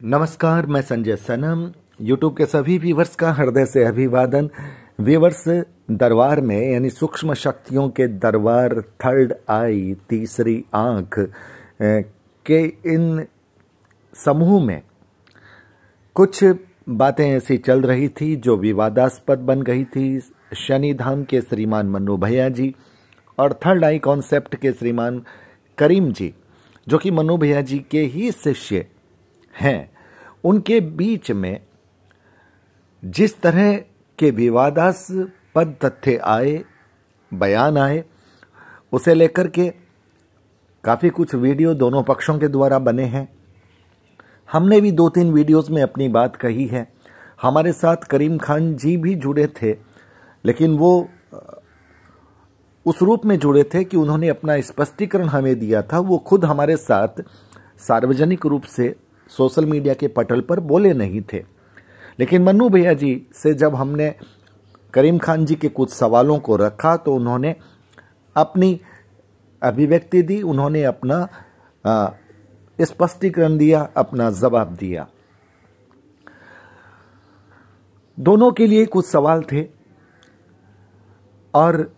नमस्कार, मैं संजय सनम। यूट्यूब के सभी व्यूवर्स का हृदय से अभिवादन। व्यूवर्स दरबार में, यानी सूक्ष्म शक्तियों के दरबार, थर्ड आई, तीसरी आँख के इन समूह में कुछ बातें ऐसी चल रही थी जो विवादास्पद बन गई थी। शनि धाम के श्रीमान मनु भैया जी और थर्ड आई कॉन्सेप्ट के श्रीमान करीम जी, जो कि मनु भैया जी के ही शिष्य हैं, उनके बीच में जिस तरह के विवादास्पद तथ्य आए, बयान आए, उसे लेकर के काफ़ी कुछ वीडियो दोनों पक्षों के द्वारा बने हैं। हमने भी दो तीन वीडियोस में अपनी बात कही है। हमारे साथ करीम खान जी भी जुड़े थे, लेकिन वो, उस रूप में जुड़े थे कि उन्होंने अपना स्पष्टीकरण हमें दिया था। वो खुद हमारे साथ सार्वजनिक रूप से सोशल मीडिया के पटल पर बोले नहीं थे। लेकिन मन्नू भैया जी से जब हमने करीम खान जी के कुछ सवालों को रखा तो उन्होंने अपनी अभिव्यक्ति दी, उन्होंने अपना स्पष्टीकरण दिया, अपना जवाब दिया। दोनों के लिए कुछ सवाल थे। और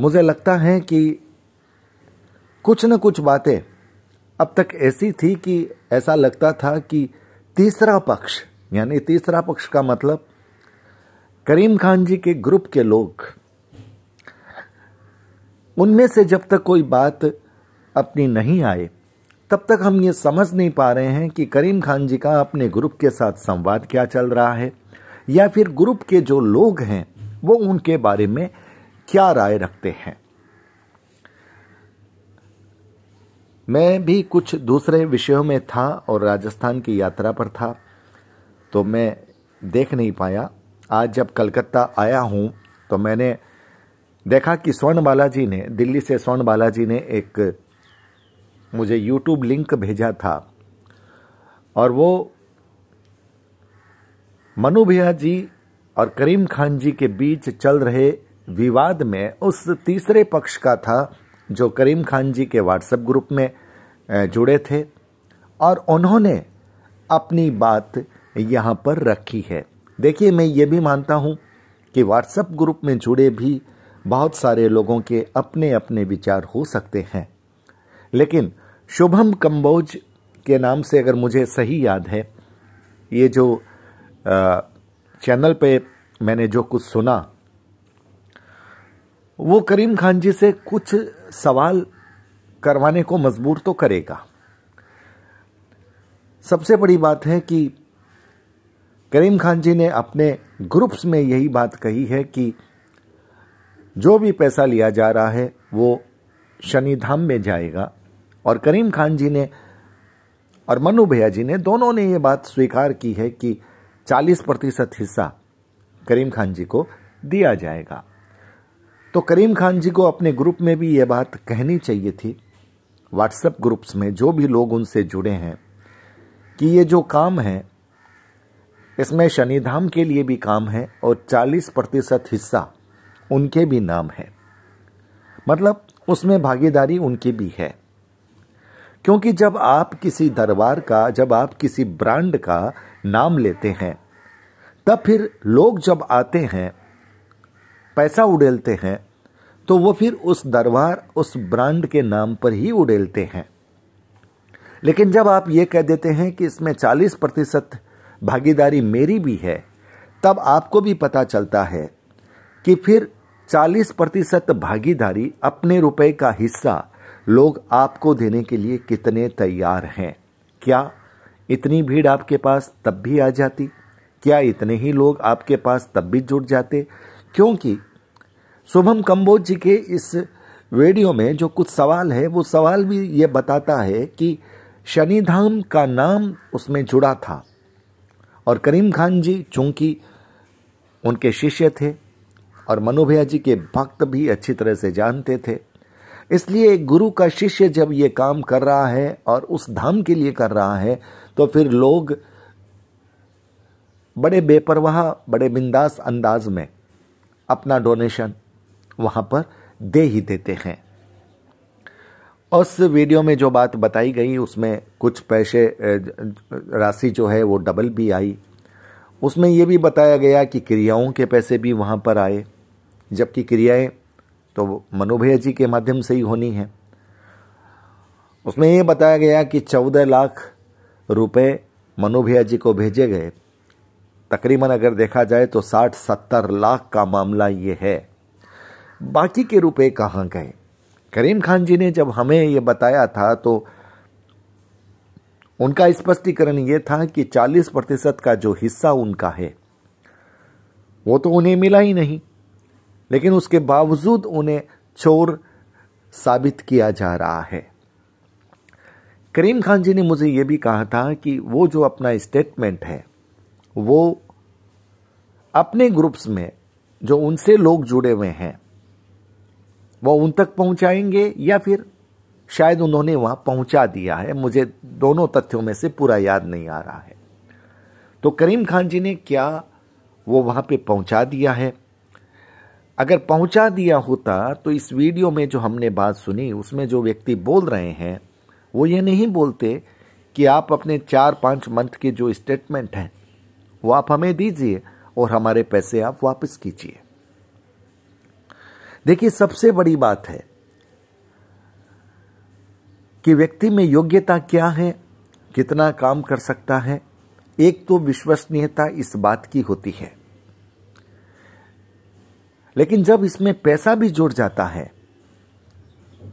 मुझे लगता है कि कुछ न कुछ बातें अब तक ऐसी थी कि ऐसा लगता था कि तीसरा पक्ष, यानी तीसरा पक्ष का मतलब करीम खान जी के ग्रुप के लोग। उनमें से जब तक कोई बात अपनी नहीं आए, तब तक हम ये समझ नहीं पा रहे हैं कि करीम खान जी का अपने ग्रुप के साथ संवाद क्या चल रहा है, या फिर ग्रुप के जो लोग हैं, वो उनके बारे में क्या राय रखते हैं। मैं भी कुछ दूसरे विषयों में था और राजस्थान की यात्रा पर था तो मैं देख नहीं पाया। आज जब कलकत्ता आया हूँ तो मैंने देखा कि स्वर्ण बालाजी ने, दिल्ली से स्वर्ण बालाजी ने एक मुझे यूट्यूब लिंक भेजा था। और वो मनु भैया जी और करीम खान जी के बीच चल रहे विवाद में उस तीसरे पक्ष का था, जो करीम खान जी के व्हाट्सएप ग्रुप में जुड़े थे और उन्होंने अपनी बात यहाँ पर रखी है। देखिए, मैं ये भी मानता हूँ कि व्हाट्सएप ग्रुप में जुड़े भी बहुत सारे लोगों के अपने अपने विचार हो सकते हैं। लेकिन शुभम कंबोज के नाम से अगर मुझे सही याद है, ये जो चैनल पे मैंने जो कुछ सुना, वो करीम खान जी से कुछ सवाल करवाने को मजबूर तो करेगा। सबसे बड़ी बात है कि करीम खान जी ने अपने ग्रुप्स में यही बात कही है कि जो भी पैसा लिया जा रहा है, वो शनिधाम में जाएगा। और करीम खान जी ने और मनु भैया जी ने दोनों ने ये बात स्वीकार की है कि 40 प्रतिशत हिस्सा करीम खान जी को दिया जाएगा। तो करीम खान जी को अपने ग्रुप में भी ये बात कहनी चाहिए थी। व्हाट्सएप ग्रुप्स में जो भी लोग उनसे जुड़े हैं कि ये जो काम है, इसमें शनिधाम के लिए भी काम है और 40 प्रतिशत हिस्सा उनके भी नाम है। मतलब उसमें भागीदारी उनकी भी है। क्योंकि जब आप किसी दरबार का, जब आप किसी ब्रांड का नाम लेते हैं, तब फिर लोग जब आते हैं, पैसा उड़ेलते हैं तो वो फिर उस दरबार, उस ब्रांड के नाम पर ही उड़ेलते हैं। लेकिन जब आप ये कह देते हैं कि इसमें 40 प्रतिशत भागीदारी मेरी भी है, तब आपको भी पता चलता है कि फिर 40 प्रतिशत भागीदारी अपने रुपए का हिस्सा लोग आपको देने के लिए कितने तैयार हैं। क्या इतनी भीड़ आपके पास तब भी आ जाती? क्या इतने ही लोग आपके पास तब भी जुट जाते? क्योंकि शुभम कम्बोज जी के इस वीडियो में जो कुछ सवाल है, वो सवाल भी ये बताता है कि शनिधाम का नाम उसमें जुड़ा था। और करीम खान जी चूँकि उनके शिष्य थे और मनु भैया जी के भक्त भी अच्छी तरह से जानते थे, इसलिए गुरु का शिष्य जब ये काम कर रहा है और उस धाम के लिए कर रहा है तो फिर लोग बड़े बेपरवाह, बड़े बिंदास अंदाज में अपना डोनेशन वहाँ पर दे ही देते हैं। उस वीडियो में जो बात बताई गई, उसमें कुछ पैसे राशि जो है वो डबल भी आई। उसमें ये भी बताया गया कि क्रियाओं के पैसे भी वहाँ पर आए। जबकि क्रियाएँ तो मनु भैया जी के माध्यम से ही होनी है। उसमें ये बताया गया कि चौदह लाख रुपए मनु भैया जी को भेजे गए। तकरीबन अगर देखा जाए तो साठ सत्तर लाख का मामला ये है। बाकी के रुपए कहाँ गए? करीम खान जी ने जब हमें ये बताया था तो उनका स्पष्टीकरण ये था कि 40 प्रतिशत का जो हिस्सा उनका है, वो तो उन्हें मिला ही नहीं। लेकिन उसके बावजूद उन्हें चोर साबित किया जा रहा है। करीम खान जी ने मुझे यह भी कहा था कि वो जो अपना स्टेटमेंट है, वो अपने ग्रुप्स में जो उनसे लोग जुड़े हुए हैं वो उन तक पहुंचाएँगे या फिर शायद उन्होंने वहाँ पहुँचा दिया है। मुझे दोनों तथ्यों में से पूरा याद नहीं आ रहा है। तो करीम खान जी ने क्या वो वहाँ पे पहुँचा दिया है? अगर पहुँचा दिया होता तो इस वीडियो में जो हमने बात सुनी, उसमें जो व्यक्ति बोल रहे हैं, वो ये नहीं बोलते कि आप अपने चार पाँच मंथ के जो स्टेटमेंट हैं, वो आप हमें दीजिए और हमारे पैसे आप वापस कीजिए। देखिए, सबसे बड़ी बात है कि व्यक्ति में योग्यता क्या है, कितना काम कर सकता है, एक तो विश्वसनीयता इस बात की होती है। लेकिन जब इसमें पैसा भी जुड़ जाता है,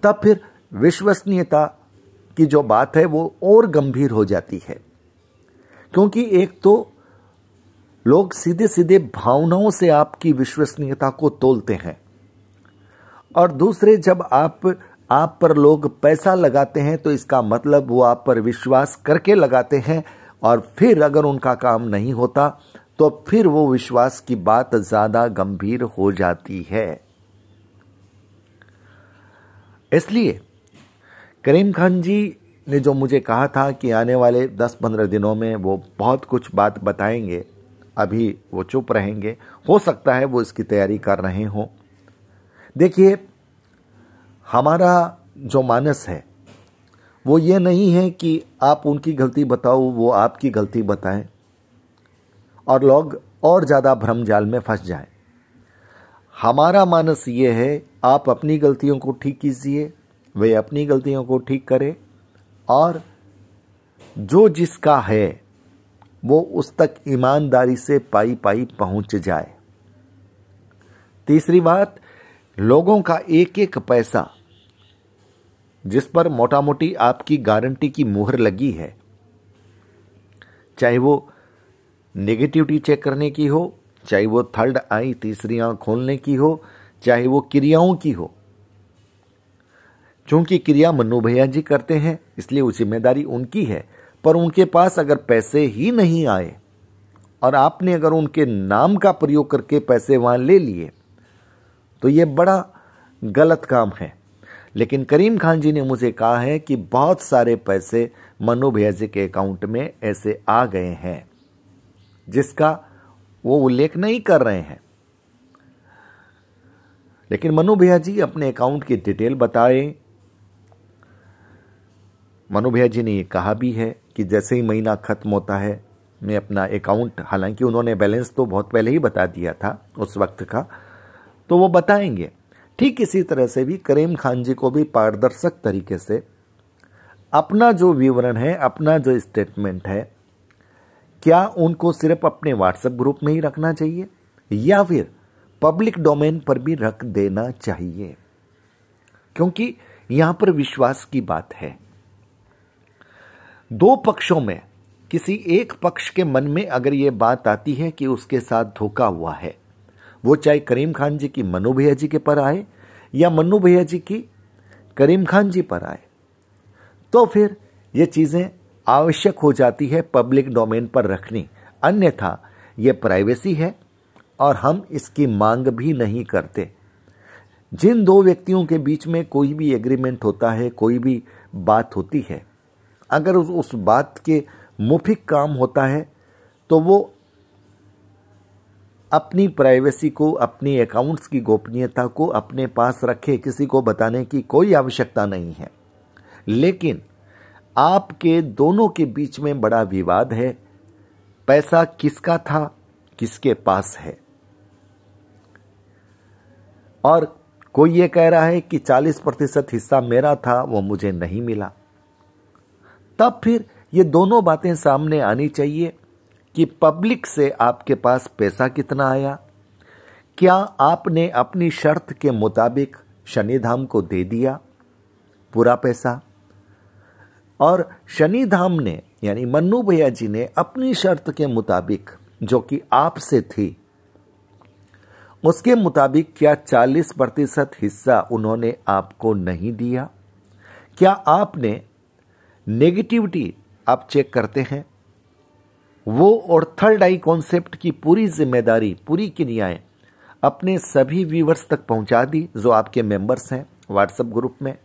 तब फिर विश्वसनीयता की जो बात है, वो और गंभीर हो जाती है। क्योंकि एक तो लोग सीधे सीधे भावनाओं से आपकी विश्वसनीयता को तोलते हैं। और दूसरे, जब आप आप पर लोग पैसा लगाते हैं तो इसका मतलब वो आप पर विश्वास करके लगाते हैं, और फिर अगर उनका काम नहीं होता तो फिर वो विश्वास की बात ज़्यादा गंभीर हो जाती है। इसलिए करीम खान जी ने जो मुझे कहा था कि आने वाले 10-15 दिनों में वो बहुत कुछ बात बताएँगे, अभी वो चुप रहेंगे, हो सकता है वो इसकी तैयारी कर रहे हों। देखिए, हमारा जो मानस है, वो ये नहीं है कि आप उनकी गलती बताओ, वो आपकी गलती बताएँ और लोग और ज़्यादा भ्रम जाल में फंस जाएँ। हमारा मानस ये है, आप अपनी गलतियों को ठीक कीजिए, वे अपनी गलतियों को ठीक करें और जो जिसका है, वो उस तक ईमानदारी से पाई पाई पहुँच जाए। तीसरी बात लोगों का एक एक पैसा, जिस पर मोटा मोटी आपकी गारंटी की मुहर लगी है, चाहे वो नेगेटिविटी चेक करने की हो, चाहे वो थर्ड आई, तीसरी आँख खोलने की हो, चाहे वो क्रियाओं की हो। क्योंकि क्रिया मनु भैया जी करते हैं, इसलिए वो ज़िम्मेदारी उनकी है, पर उनके पास अगर पैसे ही नहीं आए, और आपने अगर उनके नाम का प्रयोग करके पैसे वहाँ ले लिए तो ये बड़ा गलत काम है। लेकिन करीम खान जी ने मुझे कहा है कि बहुत सारे पैसे मनु भैया जी के अकाउंट में ऐसे आ गए हैं, जिसका वो उल्लेख नहीं कर रहे हैं। लेकिन मनु भैया जी अपने अकाउंट की डिटेल बताए। मनु भैया जी ने ये कहा भी है कि जैसे ही महीना खत्म होता है, मैं अपना अकाउंट, हालाँकि उन्होंने बैलेंस तो बहुत पहले ही बता दिया था उस वक्त का तो वो बताएँगे। ठीक इसी तरह से भी करीम खान जी को भी पारदर्शक तरीके से अपना जो विवरण है, अपना जो स्टेटमेंट है, क्या उनको सिर्फ़ अपने व्हाट्सएप ग्रुप में ही रखना चाहिए? या फिर पब्लिक डोमेन पर भी रख देना चाहिए? क्योंकि यहाँ पर विश्वास की बात है। दो पक्षों में, किसी एक पक्ष के मन में अगर यह बात आती है कि उसके साथ धोखा हुआ है वो चाहे करीम खान जी की मनु भैया जी के पर आए या मनु भैया जी की करीम खान जी पर आए। तो फिर ये चीज़ें आवश्यक हो जाती है पब्लिक डोमेन पर रखनी। अन्यथा ये प्राइवेसी है और हम इसकी मांग भी नहीं करते। जिन दो व्यक्तियों के बीच में कोई भी एग्रीमेंट होता है कोई भी बात होती है अगर उस, बात के मुफिक काम होता है तो वो अपनी प्राइवेसी को, अपनी अकाउंट्स की गोपनीयता को अपने पास रखे, किसी को बताने की कोई आवश्यकता नहीं है। लेकिन आपके दोनों के बीच में बड़ा विवाद है। पैसा किसका था, किसके पास है? और कोई ये कह रहा है कि 40 प्रतिशत हिस्सा मेरा था, वो मुझे नहीं मिला। तब फिर ये दोनों बातें सामने आनी चाहिए। कि पब्लिक से आपके पास पैसा कितना आया? क्या आपने अपनी शर्त के मुताबिक शनिधाम को दे दिया? पूरा पैसा? और शनिधाम ने, यानी मन्नू भैया जी ने अपनी शर्त के मुताबिक, जो कि आपसे थी, उसके मुताबिक क्या 40 प्रतिशत हिस्सा उन्होंने आपको नहीं दिया? क्या आपने नेगेटिविटी आप चेक करते हैं? वो और थर्ड आई कॉन्सेप्ट की पूरी ज़िम्मेदारी, पूरी क्रियाएँ अपने सभी व्यूवर्स तक पहुँचा दी, जो आपके मेंबर्स हैं व्हाट्सएप ग्रुप में।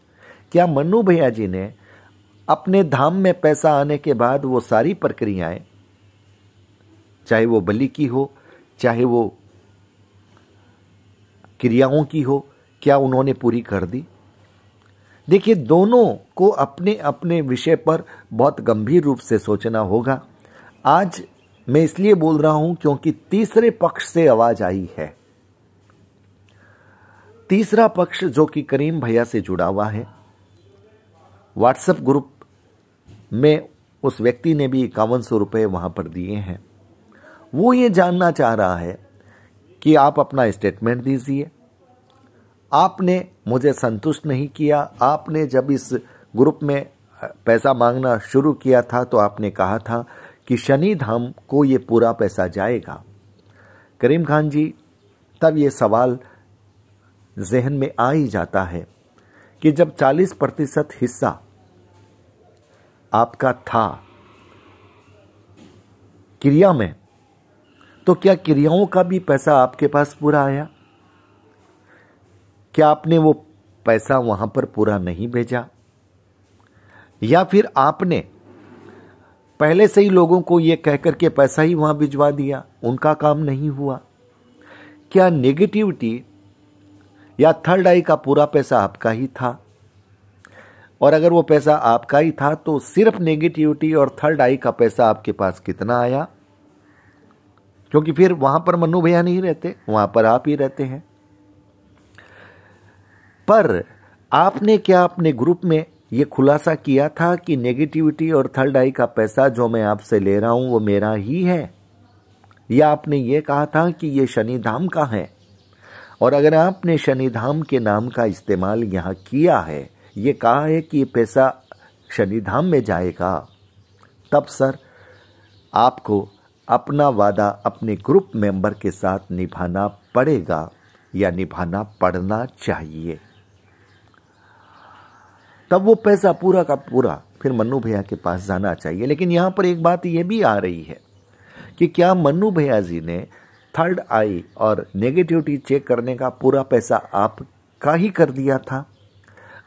क्या मन्नू भैया जी ने अपने धाम में पैसा आने के बाद वो सारी प्रक्रियाएँ, चाहे वो बलि की हो, चाहे वो क्रियाओं की हो, क्या उन्होंने पूरी कर दी? देखिए, दोनों को अपने अपने विषय पर बहुत गंभीर रूप से सोचना होगा। आज मैं इसलिए बोल रहा हूँ क्योंकि तीसरे पक्ष से आवाज़ आई है। तीसरा पक्ष जो कि करीम भैया से जुड़ा हुआ है। व्हाट्सएप ग्रुप में उस व्यक्ति ने भी इक्यावन सौ रुपये वहाँ पर दिए हैं। वो ये जानना चाह रहा है कि आप अपना स्टेटमेंट दीजिए। आपने मुझे संतुष्ट नहीं किया। आपने जब इस ग्रुप में पैसा मांगना शुरू किया था तो आपने कहा था कि शनि धाम को ये पूरा पैसा जाएगा। करीम खान जी, तब ये सवाल जहन में आ ही जाता है कि जब 40 प्रतिशत हिस्सा आपका था क्रिया में तो क्या क्रियाओं का भी पैसा आपके पास पूरा आया? क्या आपने वो पैसा वहाँ पर पूरा नहीं भेजा? या फिर आपने पहले से ही लोगों को यह कहकर के पैसा ही वहाँ भिजवा दिया, उनका काम नहीं हुआ। क्या नेगेटिविटी या थर्ड आई का पूरा पैसा आपका ही था? और अगर वो पैसा आपका ही था तो सिर्फ़ नेगेटिविटी और थर्ड आई का पैसा आपके पास कितना आया? क्योंकि फिर वहाँ पर मनु भैया नहीं रहते, वहाँ पर आप ही रहते हैं। पर आपने क्या अपने ग्रुप में यह खुलासा किया था कि नेगेटिविटी और थर्ड आई का पैसा जो मैं आपसे ले रहा हूँ वो मेरा ही है। या आपने ये कहा था कि ये शनिधाम का है? और अगर आपने शनिधाम के नाम का इस्तेमाल यहाँ किया है, ये कहा है कि ये पैसा शनिधाम में जाएगा। तब सर, आपको अपना वादा अपने ग्रुप मेंबर के साथ निभाना पड़ेगा या निभाना पड़ना चाहिए। तब वो पैसा पूरा का पूरा, फिर मन्नू भैया के पास जाना चाहिए। लेकिन यहाँ पर एक बात यह भी आ रही है कि क्या मन्नू भैया जी ने थर्ड आई और नेगेटिविटी चेक करने का पूरा पैसा आपका ही कर दिया था?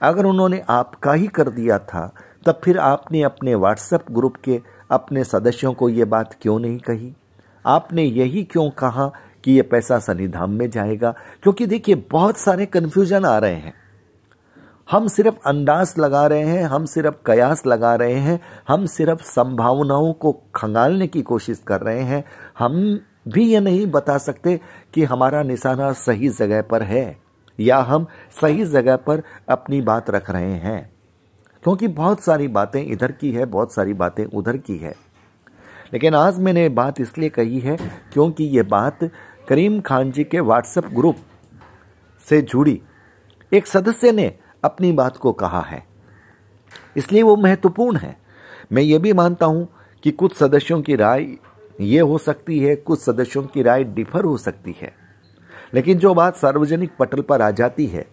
अगर उन्होंने आपका ही कर दिया था, तब फिर आपने अपने व्हाट्सएप ग्रुप के अपने सदस्यों को ये बात क्यों नहीं कही? आपने यही क्यों कहा कि यह पैसा सनिधाम में जाएगा? क्योंकि देखिए, बहुत सारे कन्फ्यूज़न आ रहे हैं। हम सिर्फ़ अंदाज लगा रहे हैं, हम सिर्फ़ कयास लगा रहे हैं, हम सिर्फ़ संभावनाओं को खंगालने की कोशिश कर रहे हैं। हम भी ये नहीं बता सकते कि हमारा निशाना सही जगह पर है, या हम सही जगह पर अपनी बात रख रहे हैं। क्योंकि बहुत सारी बातें इधर की है, बहुत सारी बातें उधर की है। लेकिन आज मैंने बात इसलिए कही है क्योंकि ये बात करीम खान जी के व्हाट्सएप ग्रुप से जुड़ी। एक सदस्य ने अपनी बात को कहा है। इसलिए वो महत्वपूर्ण है। मैं ये भी मानता हूँ कि कुछ सदस्यों की राय ये हो सकती है, कुछ सदस्यों की राय डिफर हो सकती है। लेकिन जो बात सार्वजनिक पटल पर आ जाती है,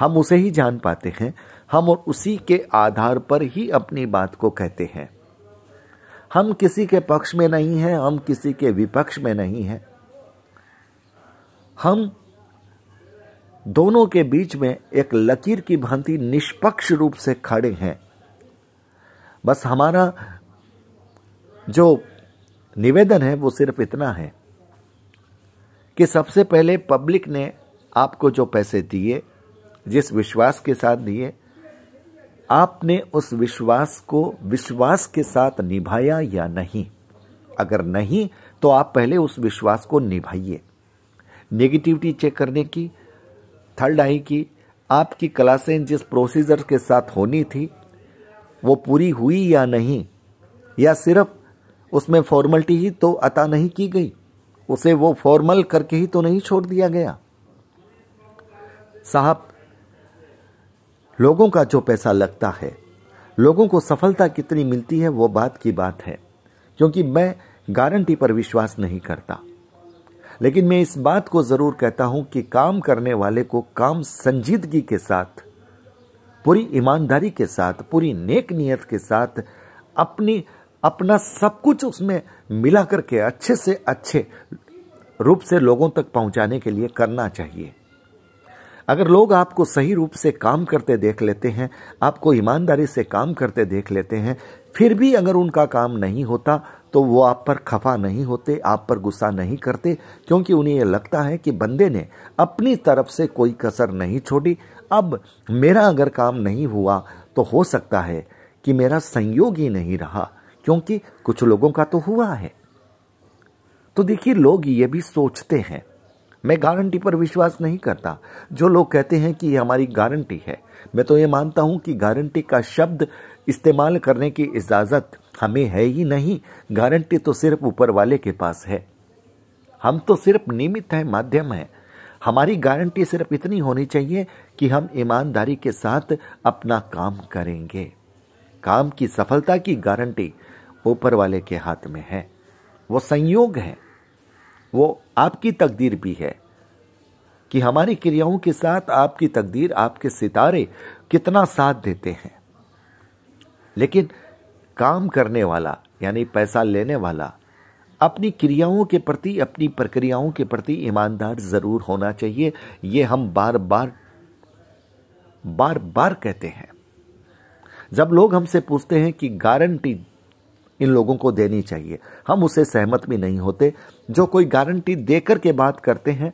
हम उसे ही जान पाते हैं, हम और उसी के आधार पर ही अपनी बात को कहते हैं। हम किसी के पक्ष में नहीं हैं, हम किसी के विपक्ष में नहीं हैं। हम दोनों के बीच में एक लकीर की भांति निष्पक्ष रूप से खड़े हैं। बस हमारा जो निवेदन है वो सिर्फ़ इतना है कि सबसे पहले पब्लिक ने आपको जो पैसे दिए, जिस विश्वास के साथ दिए, आपने उस विश्वास को विश्वास के साथ निभाया या नहीं? अगर नहीं तो आप पहले उस विश्वास को निभाइए। नेगेटिविटी चेक करने की थर्ड आई की। आपकी क्लासें जिस प्रोसीजर के साथ होनी थी, वो पूरी हुई या नहीं? या सिर्फ़ उसमें फॉर्मलिटी ही तो अता नहीं की गई? उसे वो फॉर्मल करके ही तो नहीं छोड़ दिया गया? साहब, लोगों का जो पैसा लगता है, लोगों को सफलता कितनी मिलती है वो बात की बात है, क्योंकि मैं गारंटी पर विश्वास नहीं करता। लेकिन मैं इस बात को ज़रूर कहता हूँ कि काम करने वाले को काम संजीदगी के साथ, पूरी ईमानदारी के साथ, पूरी नेक नियत के साथ अपनी, अपना सब कुछ उसमें मिला करके अच्छे से अच्छे रूप से लोगों तक पहुँचाने के लिए करना चाहिए। अगर लोग आपको सही रूप से काम करते देख लेते हैं, आपको ईमानदारी से काम करते देख लेते हैं, फिर भी अगर उनका काम नहीं होता तो वो आप पर खफा नहीं होते, आप पर गुस्सा नहीं करते, क्योंकि उन्हें यह लगता है कि बंदे ने अपनी तरफ़ से कोई कसर नहीं छोड़ी। अब मेरा अगर काम नहीं हुआ तो हो सकता है कि मेरा संयोग ही नहीं रहा, क्योंकि कुछ लोगों का तो हुआ है। तो देखिए, लोग ये भी सोचते हैं। मैं गारंटी पर विश्वास नहीं करता। जो लोग कहते हैं कि ये हमारी गारंटी है, मैं तो ये मानता हूँ कि गारंटी का शब्द इस्तेमाल करने की इजाज़त हमें है ही नहीं। गारंटी तो सिर्फ़ ऊपर वाले के पास है। हम तो सिर्फ़ निमित्त हैं, माध्यम है। हमारी गारंटी सिर्फ़ इतनी होनी चाहिए कि हम ईमानदारी के साथ अपना काम करेंगे। काम की सफलता की गारंटी ऊपर वाले के हाथ में है। वो संयोग है। वो आपकी तकदीर भी है कि हमारी क्रियाओं के साथ आपकी तकदीर, आपके सितारे कितना साथ देते हैं। लेकिन काम करने वाला यानी पैसा लेने वाला अपनी क्रियाओं के प्रति अपनी प्रक्रियाओं के प्रति ईमानदार ज़रूर होना चाहिए। ये हम बार बार बार बार कहते हैं। जब लोग हमसे पूछते हैं कि गारंटी इन लोगों को देनी चाहिए हम उसे सहमत भी नहीं होते। जो कोई गारंटी देकर के बात करते हैं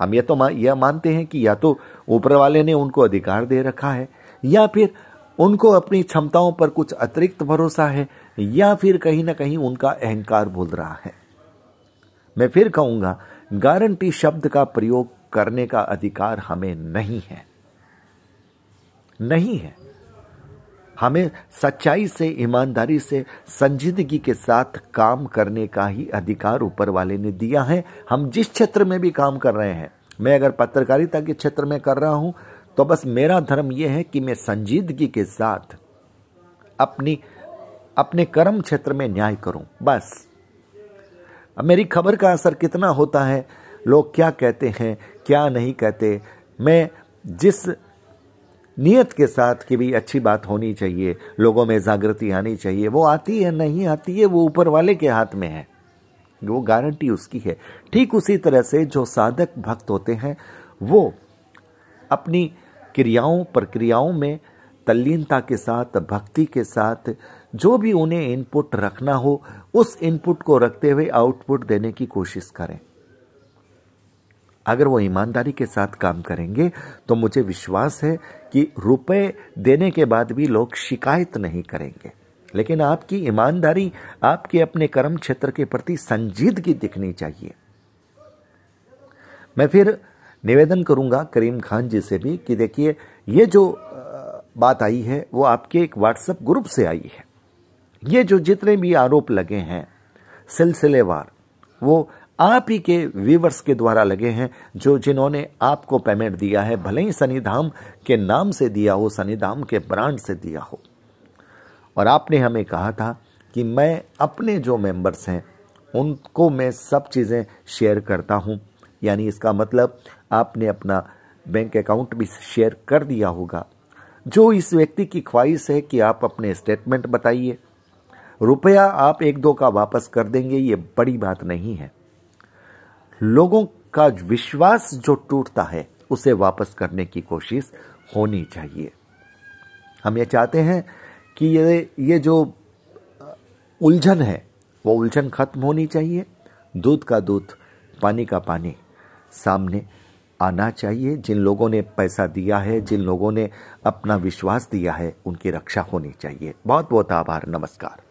हम ये तो मा, यह मानते हैं कि या तो ऊपर वाले ने उनको अधिकार दे रखा है या फिर उनको अपनी क्षमताओं पर कुछ अतिरिक्त भरोसा है या फिर कहीं ना कहीं उनका अहंकार बोल रहा है। मैं फिर कहूँगा, गारंटी शब्द का प्रयोग करने का अधिकार हमें नहीं है। नहीं है। हमें सच्चाई से, ईमानदारी से, संजीदगी के साथ काम करने का ही अधिकार ऊपर वाले ने दिया है। हम जिस क्षेत्र में भी काम कर रहे हैं, मैं अगर पत्रकारिता के क्षेत्र में कर रहा हूँ तो बस मेरा धर्म यह है कि मैं संजीदगी के साथ अपनी, अपने कर्म क्षेत्र में न्याय करूँ। बस। अब मेरी खबर का असर कितना होता है? लोग क्या कहते हैं, क्या नहीं कहते? मैं जिस नियत के साथ कि भी अच्छी बात होनी चाहिए, लोगों में जागृति आनी चाहिए, वो आती है, नहीं आती है, वो ऊपर वाले के हाथ में है। वो गारंटी उसकी है। ठीक उसी तरह से जो साधक भक्त होते हैं, वो अपनी क्रियाओं, प्रक्रियाओं में तल्लीनता के साथ, भक्ति के साथ, जो भी उन्हें इनपुट रखना हो, उस इनपुट को रखते हुए आउटपुट देने की कोशिश करें। अगर वो ईमानदारी के साथ काम करेंगे तो मुझे विश्वास है कि रुपए देने के बाद भी लोग शिकायत नहीं करेंगे। लेकिन आपकी ईमानदारी, आपके अपने कर्म क्षेत्र के प्रति संजीदगी दिखनी चाहिए। मैं फिर निवेदन करूँगा करीम खान जी से भी कि देखिए, ये जो बात आई है, वो आपके एक व्हाट्सएप ग्रुप से आई है। ये जो जितने भी आरोप लगे हैं, सिलसिलेवार, वो आप ही के व्यूवर्स के द्वारा लगे हैं, जो जिन्होंने आपको पेमेंट दिया है, भले ही सनीधाम के नाम से दिया हो सनीधाम के ब्रांड से दिया हो। और आपने हमें कहा था कि मैं अपने जो मेंबर्स हैं, उनको मैं सब चीज़ें शेयर करता हूँ। यानी इसका मतलब आपने अपना बैंक अकाउंट भी शेयर कर दिया होगा। जो इस व्यक्ति की ख्वाहिश है कि आप अपने स्टेटमेंट बताइए। रुपया आप एक दो का वापस कर देंगे, ये बड़ी बात नहीं है। लोगों का विश्वास जो टूटता है, उसे वापस करने की कोशिश होनी चाहिए। हम ये चाहते हैं कि ये ये जो उलझन है, वो उलझन खत्म होनी चाहिए। दूध का दूध, पानी का पानी सामने आना चाहिए। जिन लोगों ने पैसा दिया है, जिन लोगों ने अपना विश्वास दिया है, उनकी रक्षा होनी चाहिए। बहुत बहुत आभार, नमस्कार।